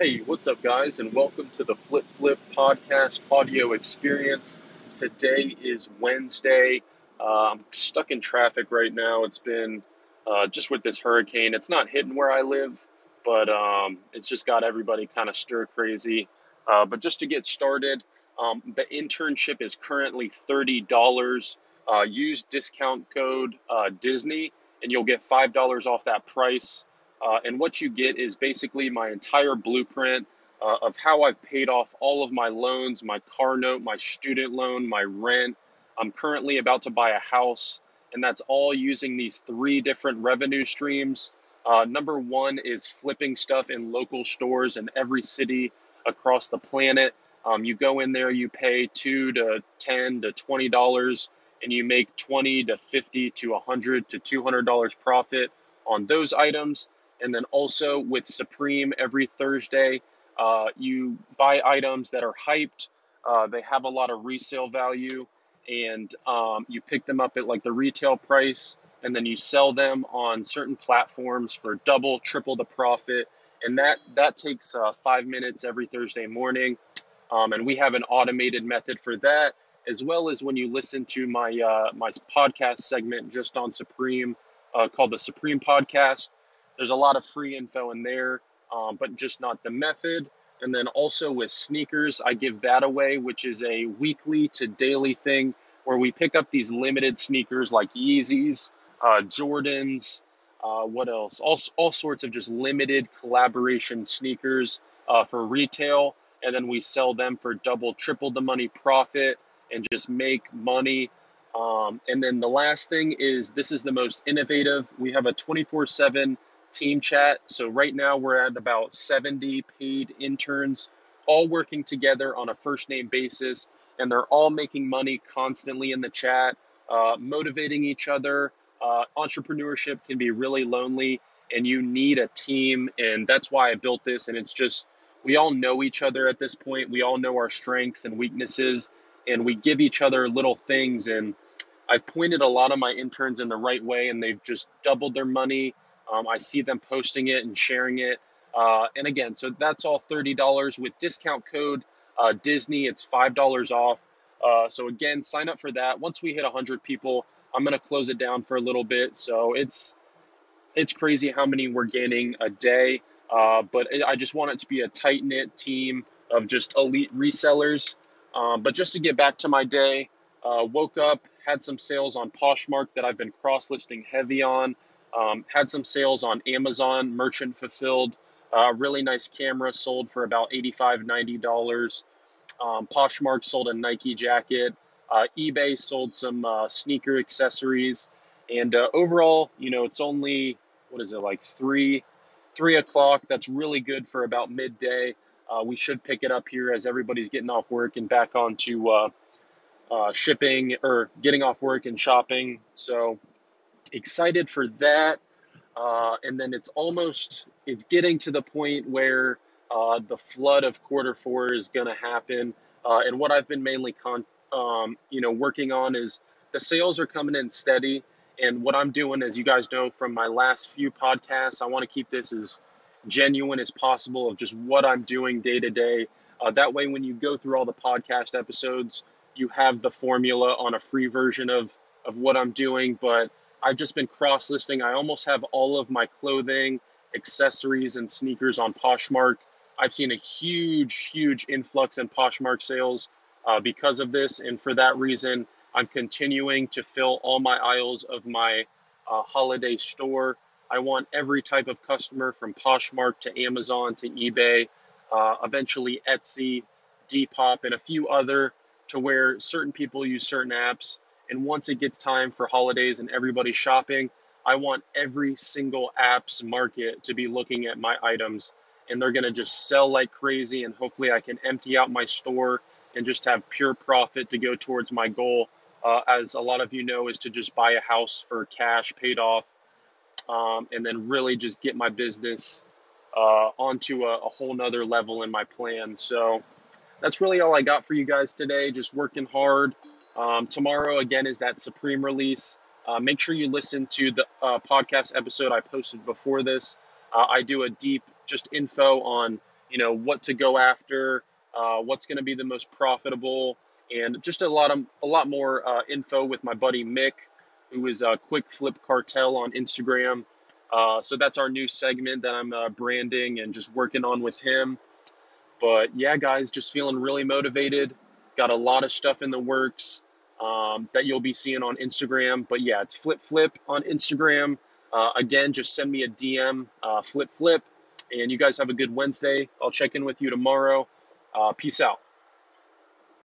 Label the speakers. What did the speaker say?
Speaker 1: Hey, what's up, guys, and welcome to the Flip Flip Podcast audio experience. Today is Wednesday. Uh, I'm stuck in traffic right now. It's been uh, just with this hurricane. It's not hitting where I live, but um, it's just got everybody kind of stir crazy. Uh, but just to get started, um, the internship is currently $30. Uh, use discount code uh, Disney, and you'll get $5 off that price. Uh, and what you get is basically my entire blueprint uh, of how I've paid off all of my loans, my car note, my student loan, my rent. I'm currently about to buy a house, and that's all using these three different revenue streams. Uh, number one is flipping stuff in local stores in every city across the planet. Um, you go in there, you pay two to ten to twenty dollars, and you make twenty to fifty to a hundred to two hundred dollars profit on those items and then also with Supreme every Thursday, uh, you buy items that are hyped. Uh, they have a lot of resale value, and um, you pick them up at like the retail price, and then you sell them on certain platforms for double, triple the profit. And that that takes uh, five minutes every Thursday morning, um, and we have an automated method for that, as well as when you listen to my uh, my podcast segment just on Supreme, uh, called the Supreme Podcast there's a lot of free info in there, um, but just not the method. And then also with sneakers, I give that away, which is a weekly to daily thing where we pick up these limited sneakers like Yeezys, uh, Jordans, uh, what else? All, all sorts of just limited collaboration sneakers uh, for retail. And then we sell them for double, triple the money profit and just make money. Um, and then the last thing is this is the most innovative. We have a 24 7 team chat. So right now we're at about 70 paid interns, all working together on a first name basis, and they're all making money constantly in the chat, uh, motivating each other. Uh, entrepreneurship can be really lonely, and you need a team, and that's why I built this. And it's just we all know each other at this point. We all know our strengths and weaknesses, and we give each other little things. And I've pointed a lot of my interns in the right way, and they've just doubled their money um, I see them posting it and sharing it. Uh, and again, so that's all $30 with discount code uh, Disney. It's $5 off. Uh, so again, sign up for that. Once we hit 100 people, I'm gonna close it down for a little bit. So it's it's crazy how many we're gaining a day. Uh, but I just want it to be a tight knit team of just elite resellers. Um, but just to get back to my day, uh, woke up, had some sales on Poshmark that I've been cross listing heavy on. Um, had some sales on Amazon, merchant fulfilled. Uh, really nice camera sold for about $85, $90. Um, Poshmark sold a Nike jacket. Uh, eBay sold some uh, sneaker accessories. And uh, overall, you know, it's only, what is it, like three, three o'clock. That's really good for about midday. Uh, we should pick it up here as everybody's getting off work and back onto uh, shipping or getting off work and shopping. So excited for that. Uh, and then it's almost it's getting to the point where uh, the flood of quarter four is going to happen. Uh, and what I've been mainly con- um, you know working on is the sales are coming in steady. And what I'm doing, as you guys know from my last few podcasts, I want to keep this as genuine as possible of just what I'm doing day to day. Uh, that way, when you go through all the podcast episodes, you have the formula on a free version of of what I'm doing. But I've just been cross listing. I almost have all of my clothing, accessories, and sneakers on Poshmark. I've seen a huge, huge influx in Poshmark sales uh, because of this. And for that reason, I'm continuing to fill all my aisles of my uh, holiday store. I want every type of customer from Poshmark to Amazon to eBay, uh, eventually Etsy, Depop, and a few other to where certain people use certain apps and once it gets time for holidays and everybody's shopping, I want every single app's market to be looking at my items and they're going to just sell like crazy. And hopefully, I can empty out my store and just have pure profit to go towards my goal. Uh, as a lot of you know, is to just buy a house for cash paid off um, and then really just get my business uh, onto a, a whole nother level in my plan. So that's really all I got for you guys today. Just working hard. Um, tomorrow, again, is that Supreme release. Uh, make sure you listen to the uh, podcast episode I posted before this. Uh, I do a deep just info on you know, what to go after, uh, what's going to be the most profitable, and just a lot of a lot more uh, info with my buddy Mick, who is a Quick Flip Cartel on Instagram. Uh, so that's our new segment that I'm branding and just working on with him. But yeah, guys, just feeling really motivated. Got a lot of stuff in the works um, that you'll be seeing on Instagram. But yeah, it's Flip Flip on Instagram. Uh, again, just send me a DM, uh, Flip Flip. And you guys have a good Wednesday. I'll check in with you tomorrow. Uh, peace out.